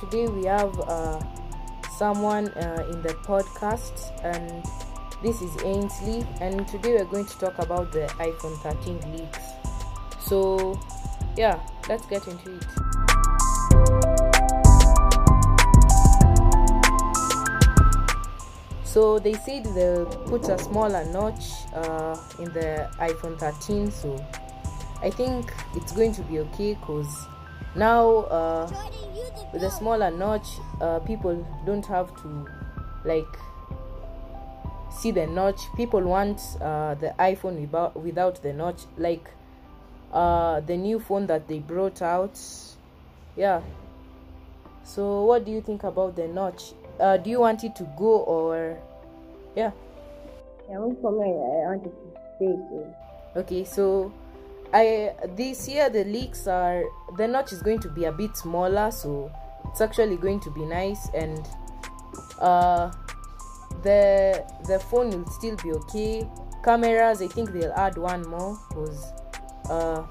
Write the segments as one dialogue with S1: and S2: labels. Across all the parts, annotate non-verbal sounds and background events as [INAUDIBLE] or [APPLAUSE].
S1: Today we have uh, someone uh, in the podcast, and this is Ainsley. And today we're going to talk about the iPhone 13 leaks. So, yeah, let's get into it. So they said they'll put a smaller notch uh, in the iPhone 13. So I think it's going to be okay because now uh, with a smaller notch, uh, people don't have to like see the notch. People want uh, the iPhone without without the notch, like uh, the new phone that they brought out. Yeah. So what do you think about the notch? Uh, do you want it to go or yeah?
S2: Yeah, for me, I wanted to stay.
S1: Okay, so I this year the leaks are the notch is going to be a bit smaller, so it's actually going to be nice and uh the the phone will still be okay. Cameras, I think they'll add one more because uh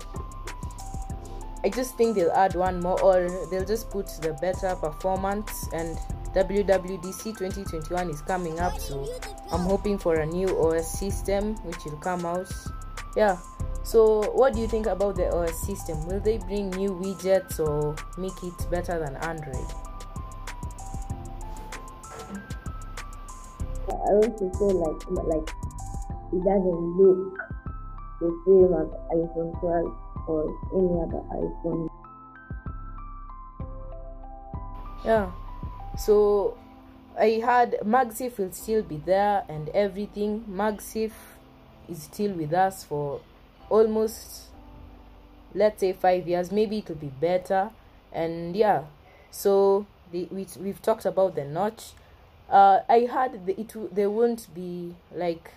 S1: I just think they'll add one more or they'll just put the better performance and WWDC 2021 is coming up so I'm hoping for a new OS system which will come out. Yeah. So what do you think about the OS system? Will they bring new widgets or make it better than Android?
S2: I also feel like like it doesn't look the same as iPhone 12 or any other iPhone.
S1: Yeah. So I had MagSafe will still be there and everything. MagSafe is still with us for almost let's say five years. Maybe it will be better. And yeah. So the, we we've talked about the notch. Uh, I heard the, it there won't be like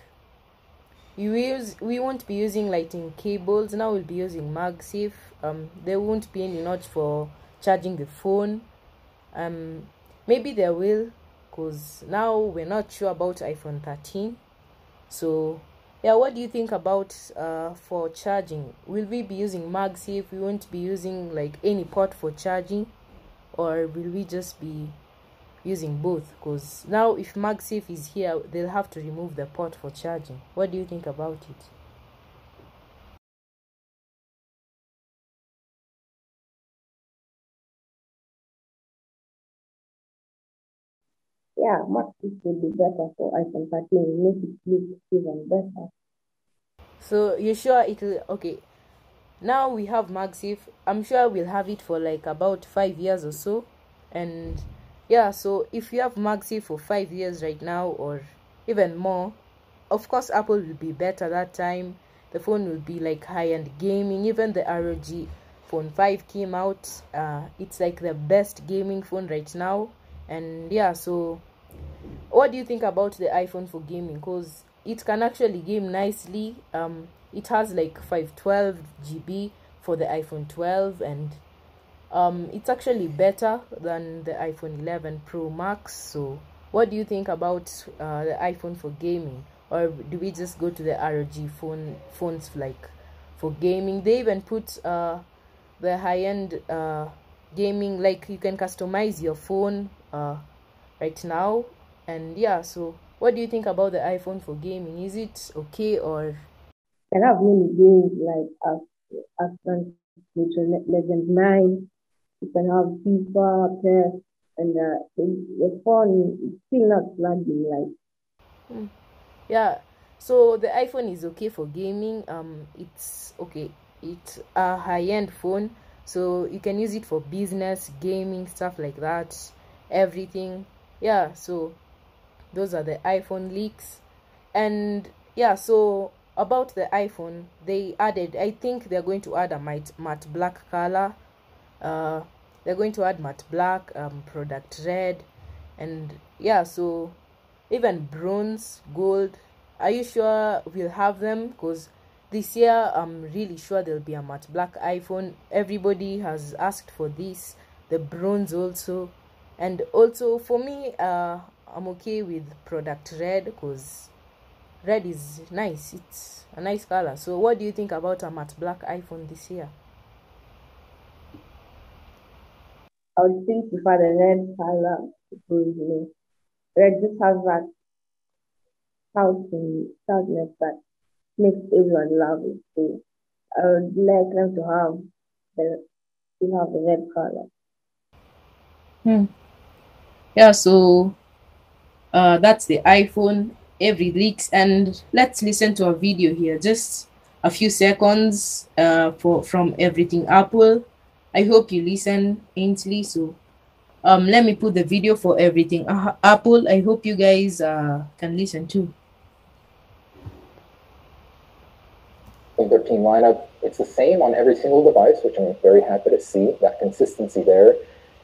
S1: you use we won't be using lightning cables now we'll be using magsafe um there won't be any notch for charging the phone um maybe there will because now we're not sure about iphone 13 so yeah what do you think about uh for charging? Will we be using magsafe we won't be using like any port for charging? Or will we just be using both? Because now if magsafe is here they'll have to remove the port for charging. What do you think about it
S2: Yeah, MagSafe would be better for iPhone 13. Make it look even better.
S1: so you're sure it'll okay. Now we have magsafe i'm sure we'll have it for like about five years or so. And yeah so if you have magsafe for five years right now or even more of course apple will be better that time. The phone will be like high-end gaming. Even the rog phone 5 came out. Uh it's like the best gaming phone right now. And yeah so what do you think about the iphone for gaming? Because it can actually game nicely. Um it has like 512 gb for the iphone 12 and um it's actually better than the iphone 11 pro max. So what do you think about uh, the iphone for gaming? Or do we just go to the rog phone phones like for gaming? They even put uh the high-end uh gaming like you can customize your phone uh right now and yeah so what do you think about the iphone for gaming? Is it okay or?
S2: Can have many games like as Asphalt Legend 9. You can have FIFA, PES, and uh, the, the phone is still not lagging like.
S1: Hmm. yeah so the iphone is okay for gaming. Um it's okay. It's a high-end phone so you can use it for business gaming stuff like that everything. Yeah so those are the iphone leaks. And yeah so about the iphone they added i think they're going to add a matte, matte black color. Uh they're going to add matte black um product red. And yeah so even bronze gold. Are you sure we'll have them? Because this year i'm really sure there'll be a matte black iphone. Everybody has asked for this the bronze also. And also for me uh i'm okay with product red because red is nice it's a nice color so what do you think about a matte black iphone this year
S2: I would still prefer the red color because you know red just has that shouting sadness that makes everyone love it. So I would like them to have the to have the red color.
S1: Hmm. Yeah, so uh, that's the iPhone every leaks and let's listen to a video here just a few seconds uh, for from everything Apple. I hope you listen intently. So um, let me put the video for everything uh, Apple. I hope you guys uh, can listen too.
S3: 13 lineup. It's the same on every single device, which I'm very happy to see that consistency there.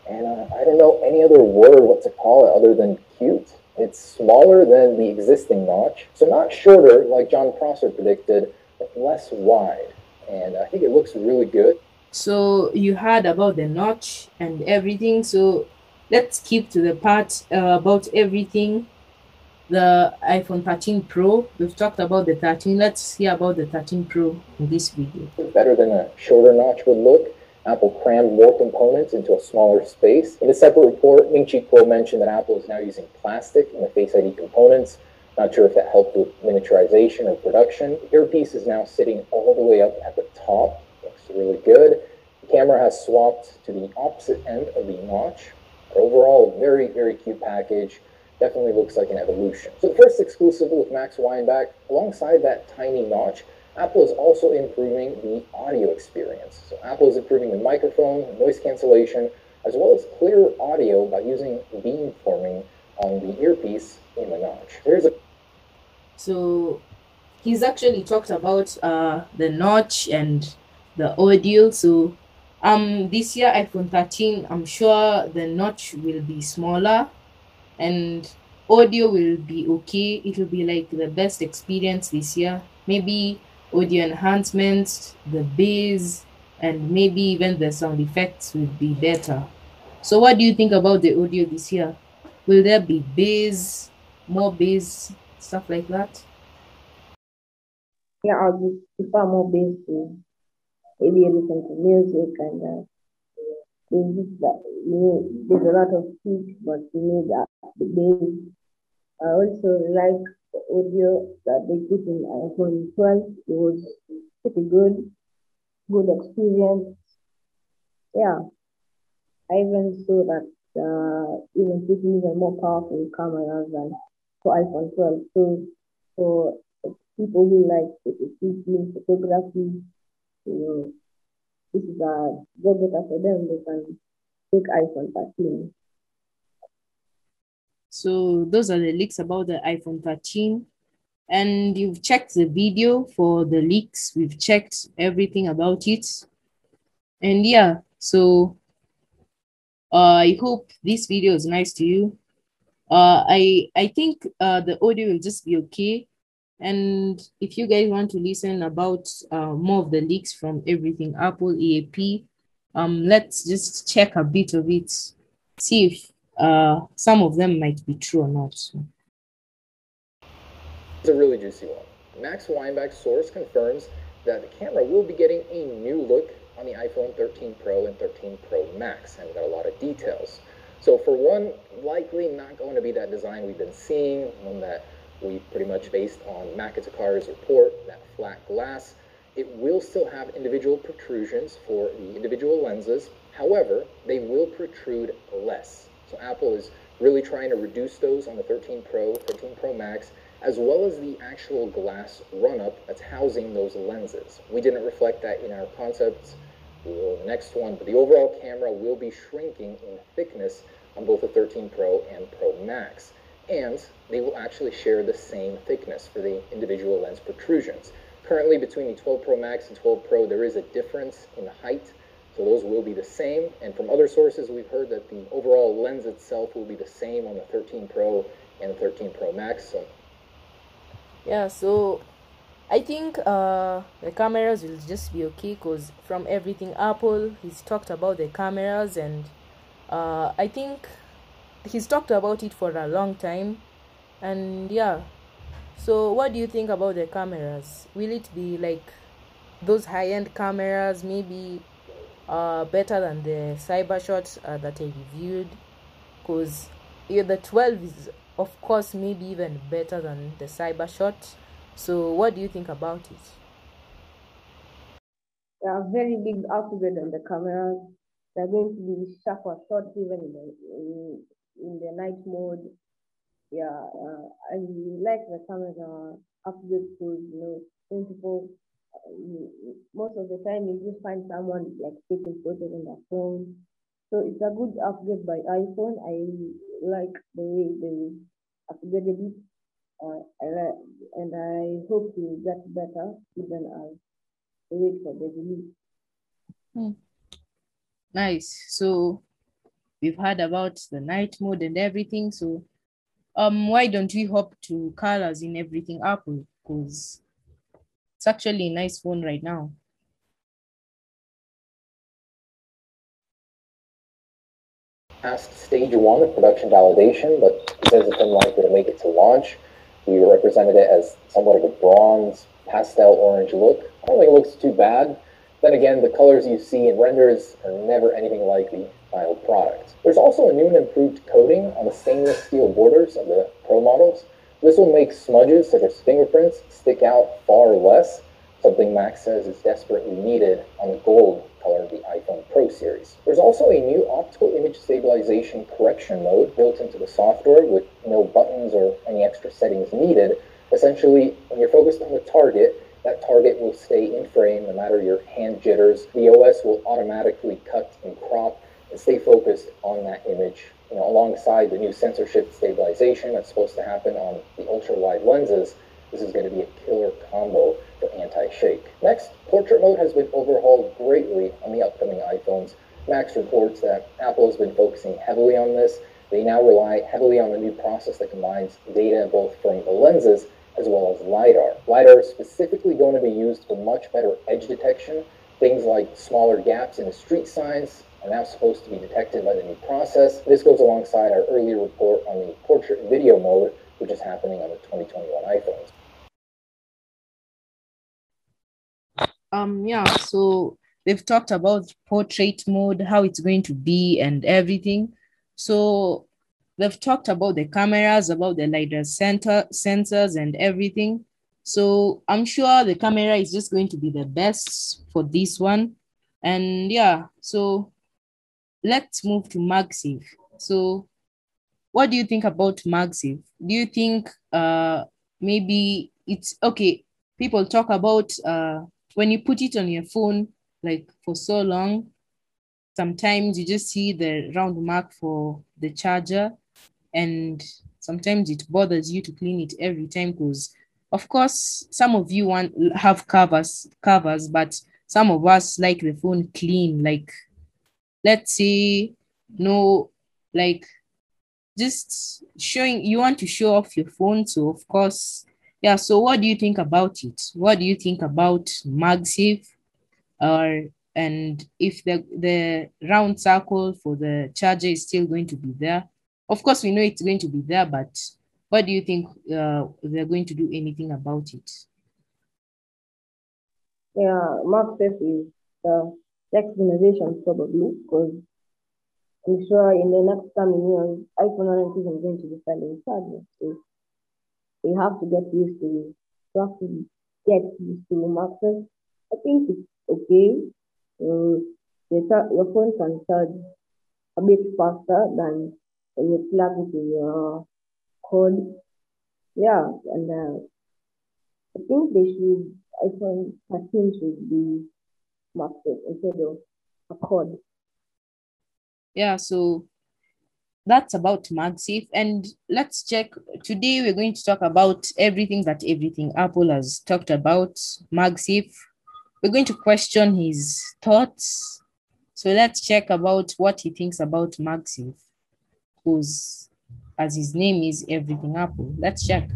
S3: And uh, I don't know any other word what to call it other than cute. It's smaller than the existing notch, so not shorter like Jon Prosser predicted, but less wide. And I think it looks really good.
S1: So you heard about the notch and everything. So let's keep to the part uh, about everything. The iPhone 13 Pro. We've talked about the 13. Let's hear about the 13 Pro in this video.
S3: Better than a shorter notch would look. Apple crammed more components into a smaller space. In a separate report, Ming-Chi Kuo mentioned that Apple is now using plastic in the Face ID components. Not sure if that helped with miniaturization or production. The earpiece is now sitting all the way up at the top. Looks really good. The camera has swapped to the opposite end of the notch. Overall, very, very cute package. Definitely looks like an evolution. So the first exclusive with Max Weinbach, alongside that tiny notch, Apple is also improving the audio experience. So Apple is improving the microphone, noise cancellation, as well as clear audio by using beam forming on the earpiece in the notch. Here's a
S1: so he's actually talked about uh, the notch and the audio. So um this year iPhone 13, I'm sure the notch will be smaller and audio will be okay. It will be like the best experience this year. Maybe audio enhancements, the bass, and maybe even the sound effects will be better. So what do you think about the audio this year? Will there be bass, more bass, stuff like that?
S2: Yeah, I'll prefer more bass to maybe listen to music and uh, there's there's a lot of speech, but you need the bass. I also like audio that they put in iPhone 12. It was pretty good, good experience. Yeah, I even saw that uh, even putting even more powerful cameras than for iPhone 12. So for people who like shooting photography, you know, this is a go better for them. They can take iPhone 13.
S1: So those are the leaks about the iPhone 13. And you've checked the video for the leaks. We've checked everything about it. And yeah, so uh, I hope this video is nice to you. Uh, I I think uh, the audio will just be okay. And if you guys want to listen about uh, more of the leaks from everything Apple EAP, um, let's just check a bit of it, see if uh, some of them might be true or not.
S3: It's a really juicy one. Max Weinbach's source confirms that the camera will be getting a new look on the iPhone 13 Pro and 13 Pro Max, and we got a lot of details. So for one, likely not going to be that design we've been seeing, one that we pretty much based on Makita report, that flat glass. It will still have individual protrusions for the individual lenses. However, they will protrude less. So Apple is really trying to reduce those on the 13 Pro, 13 Pro Max, as well as the actual glass run-up that's housing those lenses. We didn't reflect that in our concepts. The next one, but the overall camera will be shrinking in thickness on both the 13 Pro and Pro Max. And they will actually share the same thickness for the individual lens protrusions. Currently, between the 12 Pro Max and 12 Pro, there is a difference in height so those will be the same. And from other sources, we've heard that the overall lens itself will be the same on the 13 Pro and the 13 Pro Max. So
S1: yeah, so I think uh, the cameras will just be okay because from everything Apple, he's talked about the cameras and uh, I think he's talked about it for a long time. And yeah, so what do you think about the cameras? Will it be like those high end cameras, maybe uh, better than the Cybershot uh, that I reviewed because yeah, the 12 is of course maybe even better than the Cyber Shot. So what do you think about it?
S2: There are very big upgrade on the cameras. They're going to be sharper shots even in the, in, in the night mode. Yeah, uh, I like the camera upgrade because you know 24 most of the time, you just find someone like taking photos on their phone. So it's a good upgrade by iPhone. I like the way they upgraded it, uh, and I hope to get better even as wait for the release.
S1: Hmm. Nice. So we've heard about the night mode and everything. So um why don't we hop to colors in everything Apple? Because it's actually a nice phone right now.
S3: Past stage one of production validation, but because it's unlikely to make it to launch, we represented it as somewhat of a bronze pastel orange look. I don't think it looks too bad. Then again, the colors you see in renders are never anything like the final product. There's also a new and improved coating on the stainless steel borders of the Pro models. This will make smudges such as fingerprints stick out far less, something Max says is desperately needed on the gold color of the iPhone Pro series. There's also a new optical image stabilization correction mode built into the software with no buttons or any extra settings needed. Essentially, when you're focused on the target, that target will stay in frame no matter your hand jitters. The OS will automatically cut and crop and stay focused on that image. You know, alongside the new sensor-shift stabilization that's supposed to happen on the ultra wide lenses, this is going to be a killer combo for anti-shake. Next, portrait mode has been overhauled greatly on the upcoming iPhones. Max reports that Apple has been focusing heavily on this. They now rely heavily on the new process that combines data both from the lenses as well as LiDAR. LiDAR is specifically going to be used for much better edge detection. Things like smaller gaps in the street signs are now supposed to be detected by the new process. This goes alongside our earlier report on the portrait video mode, which is happening on the 2021 iPhones.
S1: Um, yeah, so they've talked about portrait mode, how it's going to be, and everything. So they've talked about the cameras, about the LiDAR center sensors and everything. So I'm sure the camera is just going to be the best for this one. And yeah, so let's move to MagSafe. So what do you think about MagSafe? Do you think uh maybe it's okay? People talk about uh when you put it on your phone like for so long, sometimes you just see the round mark for the charger and sometimes it bothers you to clean it every time because of course some of you want have covers covers but some of us like the phone clean like let's say no like just showing you want to show off your phone so of course yeah so what do you think about it? What do you think about magsafe? Or and if the the round circle for the charger is still going to be there? Of course, we know it's going to be there, but what do you think uh, they're going to do anything about it?
S2: Yeah, MagSafe is the next generation probably because I'm sure in the next coming years, iPhone 19 is going to be selling chargers. So we have to get used to. We have to get used to MagSafe. I think it's okay. Uh, your phone can charge a bit faster than and you plug it in your code. Yeah, and uh, I think they should, iPhone 13 should be marketed instead of a code.
S1: Yeah, so that's about MagSafe. And let's check. Today, we're going to talk about everything that everything Apple has talked about MagSafe. We're going to question his thoughts. So let's check about what he thinks about MagSafe whose, as his name is, everything Apple. Let's check.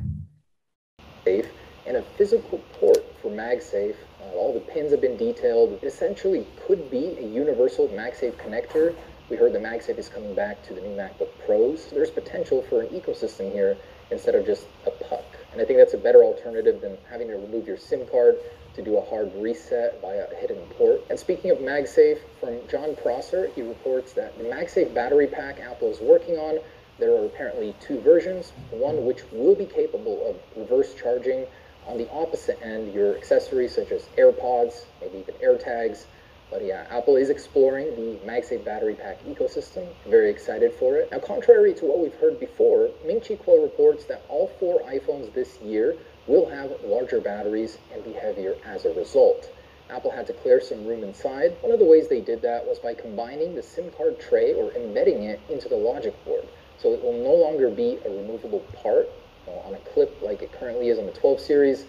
S3: Safe and a physical port for MagSafe. All the pins have been detailed. It essentially could be a universal MagSafe connector. We heard the MagSafe is coming back to the new MacBook Pros. There's potential for an ecosystem here instead of just a puck. And I think that's a better alternative than having to remove your SIM card to do a hard reset by a hidden port. And speaking of MagSafe, from Jon Prosser, he reports that the MagSafe battery pack Apple is working on, there are apparently two versions, one which will be capable of reverse charging on the opposite end your accessories such as AirPods, maybe even AirTags. But yeah, Apple is exploring the MagSafe battery pack ecosystem. Very excited for it. Now, contrary to what we've heard before, Ming-Chi Kuo reports that all four iPhones this year will have larger batteries and be heavier as a result. Apple had to clear some room inside. One of the ways they did that was by combining the SIM card tray or embedding it into the logic board. So it will no longer be a removable part know, on a clip like it currently is on the 12 series.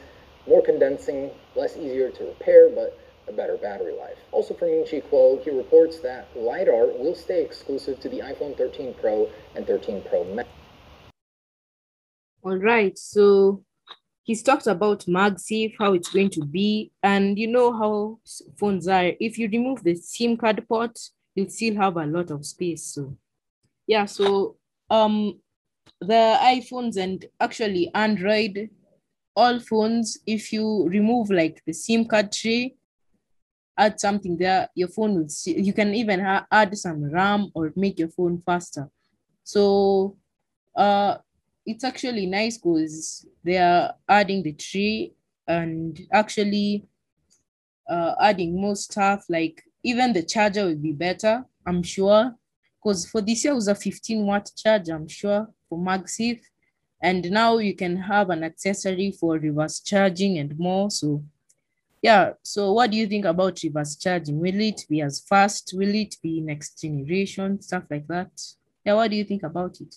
S3: More condensing, less easier to repair, but a better battery life. Also from Ming-Chi Kuo, he reports that LiDAR will stay exclusive to the iPhone 13 Pro and 13 Pro Max.
S1: All right, so he's talked about MagSafe, how it's going to be, and you know how phones are. If you remove the SIM card port, you'll still have a lot of space. So, yeah. So, um, the iPhones and actually Android, all phones, if you remove like the SIM card tray, add something there, your phone will. See, you can even ha- add some RAM or make your phone faster. So, uh it's actually nice because they are adding the tree and actually uh, adding more stuff like even the charger will be better i'm sure because for this year it was a 15 watt charge i'm sure for magsafe and now you can have an accessory for reverse charging and more. So yeah. So what do you think about reverse charging? Will it be as fast? Will it be next generation? Stuff like that. Yeah what do you think about it?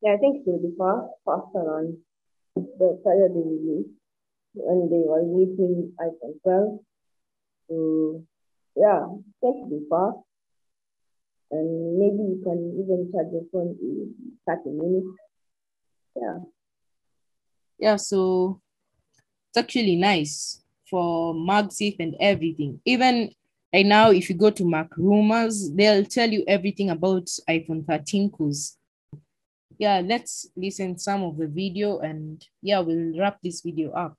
S2: Yeah, I think it will be fast, faster on the charger they released when they were releasing iPhone 12. So, yeah, it will be fast. And maybe you can even charge your phone in 30 minutes. Yeah.
S1: Yeah, so it's actually nice for MagSafe and everything. Even right now, if you go to Mac Rumors, they'll tell you everything about iPhone 13 because yeah, let's listen some of the video and yeah, we'll wrap this video up.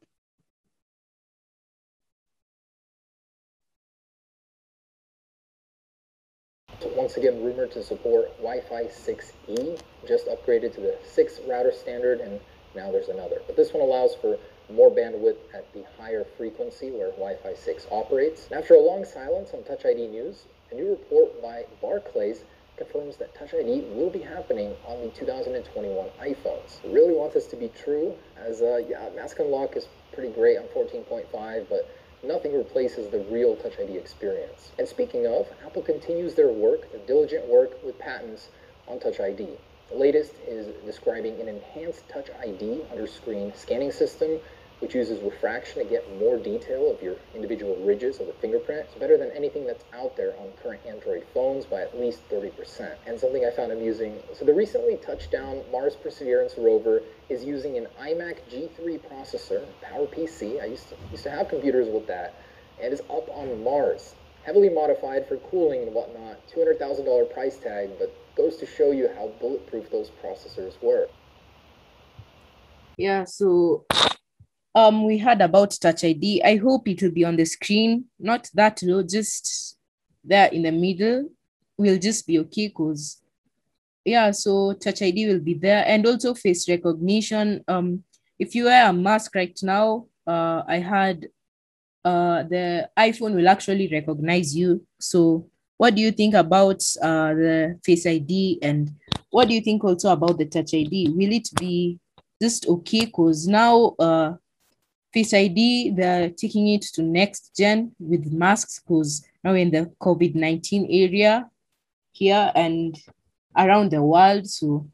S3: Once again, rumored to support Wi-Fi 6E, just upgraded to the 6 router standard, and now there's another. But this one allows for more bandwidth at the higher frequency where Wi-Fi 6 operates. And after a long silence on Touch ID News, a new report by Barclays confirms that Touch ID will be happening on the 2021 iPhones. I really want this to be true, as uh, yeah, Mask Unlock is pretty great on 14.5, but nothing replaces the real Touch ID experience. And speaking of, Apple continues their work, their diligent work with patents on Touch ID. The latest is describing an enhanced Touch ID under screen scanning system which uses refraction to get more detail of your individual ridges of the fingerprint. It's better than anything that's out there on current Android phones by at least 30%. And something I found amusing, so the recently touched down Mars Perseverance rover is using an iMac G3 processor, PowerPC. I used to, used to have computers with that, and is up on Mars. Heavily modified for cooling and whatnot, $200,000 price tag, but goes to show you how bulletproof those processors were.
S1: Yeah, so um we had about touch id i hope it will be on the screen. Not that low just there in the middle. We'll just be okay because yeah so touch id will be there. And also face recognition. Um if you wear a mask right now uh i had uh the iphone will actually recognize you. So what do you think about uh the face id and what do you think also about the touch id will it be just okay because now uh Face ID, they're taking it to next gen with masks because now in the COVID 19 area here and around the world. So,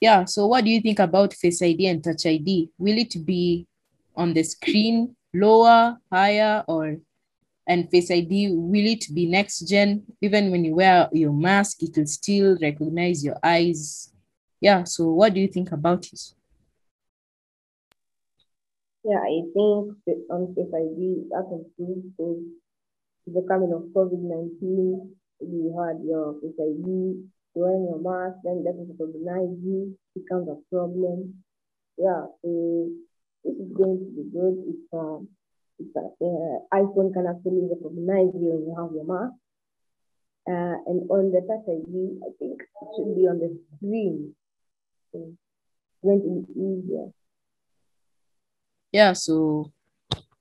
S1: yeah. So, what do you think about Face ID and Touch ID? Will it be on the screen lower, higher, or and Face ID will it be next gen? Even when you wear your mask, it will still recognize your eyes. Yeah. So, what do you think about it?
S2: Yeah, I think on Face ID that improved because the coming of COVID 19, you had your Face ID wearing your mask, then doesn't recognize you, becomes a problem. Yeah, so this is going to be good if um, if uh, iPhone can actually recognize you when you have your mask. Uh, and on the touch ID, I think it should be on the screen. So it's going to be easier.
S1: Yeah, so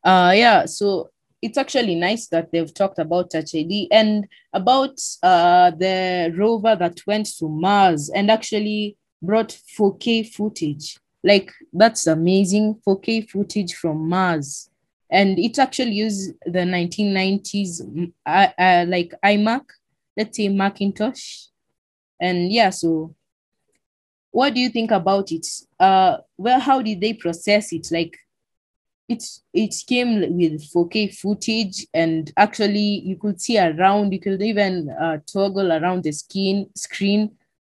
S1: uh yeah, so it's actually nice that they've talked about Touch ID and about uh the rover that went to Mars and actually brought 4K footage. Like that's amazing 4K footage from Mars. And it actually used the 1990s uh, uh, like iMac, let's say Macintosh. And yeah, so what do you think about it? Uh, well, how did they process it? Like it it came with 4K footage and actually you could see around you could even uh, toggle around the skin screen.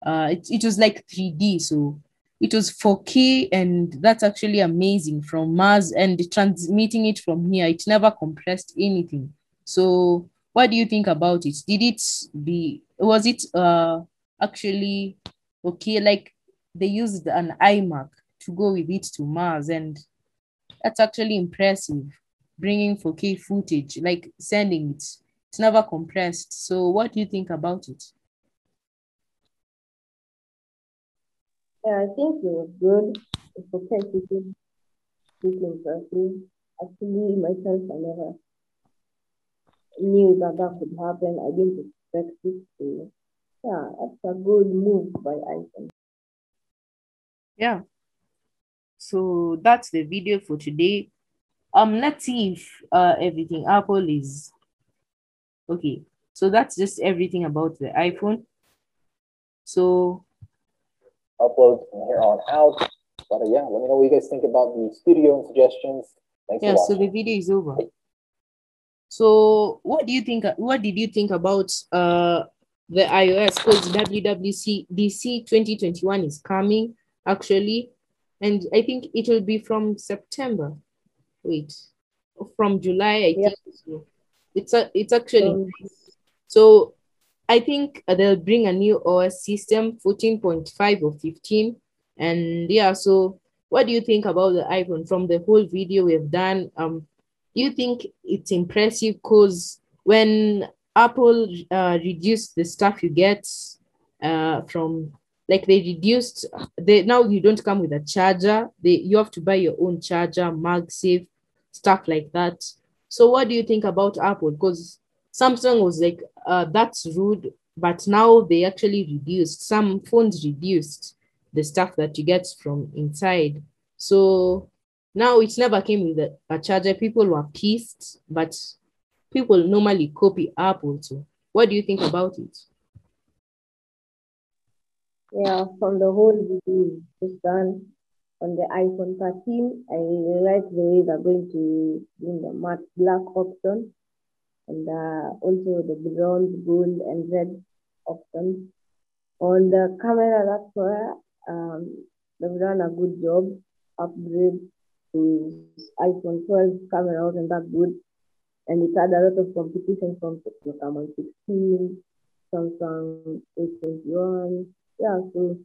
S1: Uh, it, it was like 3D so it was 4K and that's actually amazing from Mars and transmitting it from here. It never compressed anything. So what do you think about it? Did it be was it uh actually okay? Like they used an iMac to go with it to Mars and that's actually impressive. Bringing 4K footage, like sending it, it's never compressed. So, what do you think about it?
S2: Yeah, I think it was good. It's okay to do impressive. Actually, myself, I never knew that that could happen. I didn't expect it to. Yeah, that's a good move by iPhone.
S1: Yeah, so that's the video for today. Um, let's see if uh everything Apple is okay. So that's just everything about the iPhone. So
S3: upload from here on out. But uh, yeah, let me know what you guys think about the studio and suggestions. Thanks
S1: yeah, so the video is over. So what do you think? What did you think about uh the iOS? Because WWC DC 2021 is coming actually and I think it will be from September. Wait, from July, I yeah. think. So. It's a, it's actually um, so. I think they'll bring a new OS system, 14.5 or 15. And yeah, so what do you think about the iPhone from the whole video we've done? Um, do you think it's impressive? Because when Apple uh, reduced the stuff you get uh, from like they reduced they now you don't come with a charger. They you have to buy your own charger magsafe stuff like that. So what do you think about apple? Because samsung was like uh, that's rude but now they actually reduced some phones reduced the stuff that you get from inside. So now it never came with a, a charger. People were pissed but people normally copy apple so what do you think about it
S2: yeah, from the whole video just done on the iPhone 13, I like the way they're going to bring the matte black option and uh, also the bronze, gold, and red options. On the camera, that's where um, they've done a good job. Upgrade to iPhone 12 camera wasn't that good, and it had a lot of competition from Samsung 16, Samsung A21, yeah, so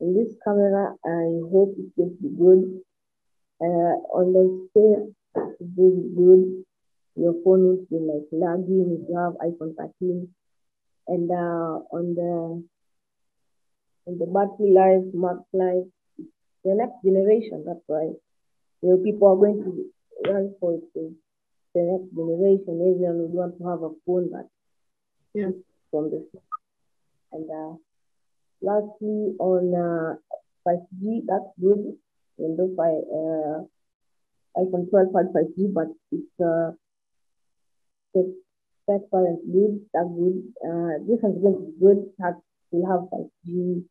S2: in this camera, I hope it will be good. Uh, on the scale, it's very good. Your phone will be like lagging if you have iPhone 13. And uh, on the on the battery life, max life, the next generation, that's right. You know, people are going to run for it. So the next generation, everyone would want to have a phone that yeah. from the and uh, Lastly, on uh, 5G, that's good. Windows 5, uh, iPhone 12 had 5G, but it's uh, it's that current good, that good. Uh, this has been good. That we have 5G.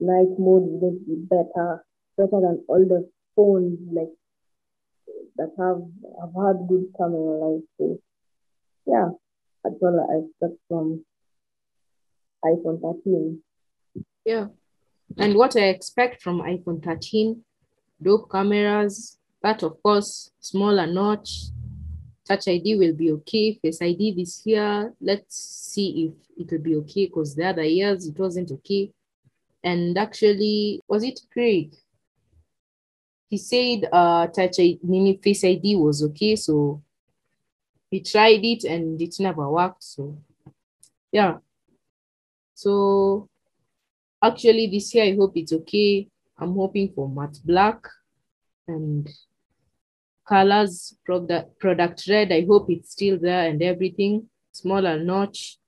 S2: Night mode is going to be better, better than all the phones like that have have had good camera life. So yeah, that's all I expect from iPhone 13.
S1: Yeah. And what I expect from iPhone 13, dope cameras, that of course, smaller notch, Touch ID will be okay. Face ID this year, let's see if it will be okay because the other years it wasn't okay. And actually, was it Craig? He said uh, Touch ID, Face ID was okay. So he tried it and it never worked. So yeah. So actually this year, I hope it's okay. I'm hoping for matte black and colors product, product red. I hope it's still there and everything. Smaller notch.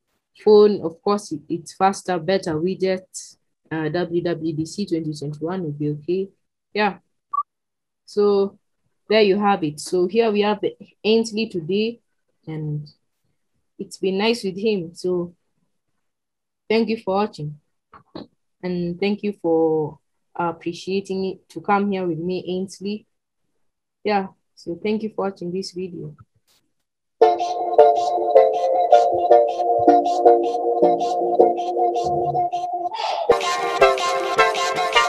S1: Phone, of course, it's faster, better widget. Uh, WWDC 2021 will be okay. Yeah. So there you have it. So here we have Ainsley today, and it's been nice with him. So thank you for watching. And thank you for uh, appreciating it to come here with me, Ainsley. Yeah, so thank you for watching this video. [LAUGHS]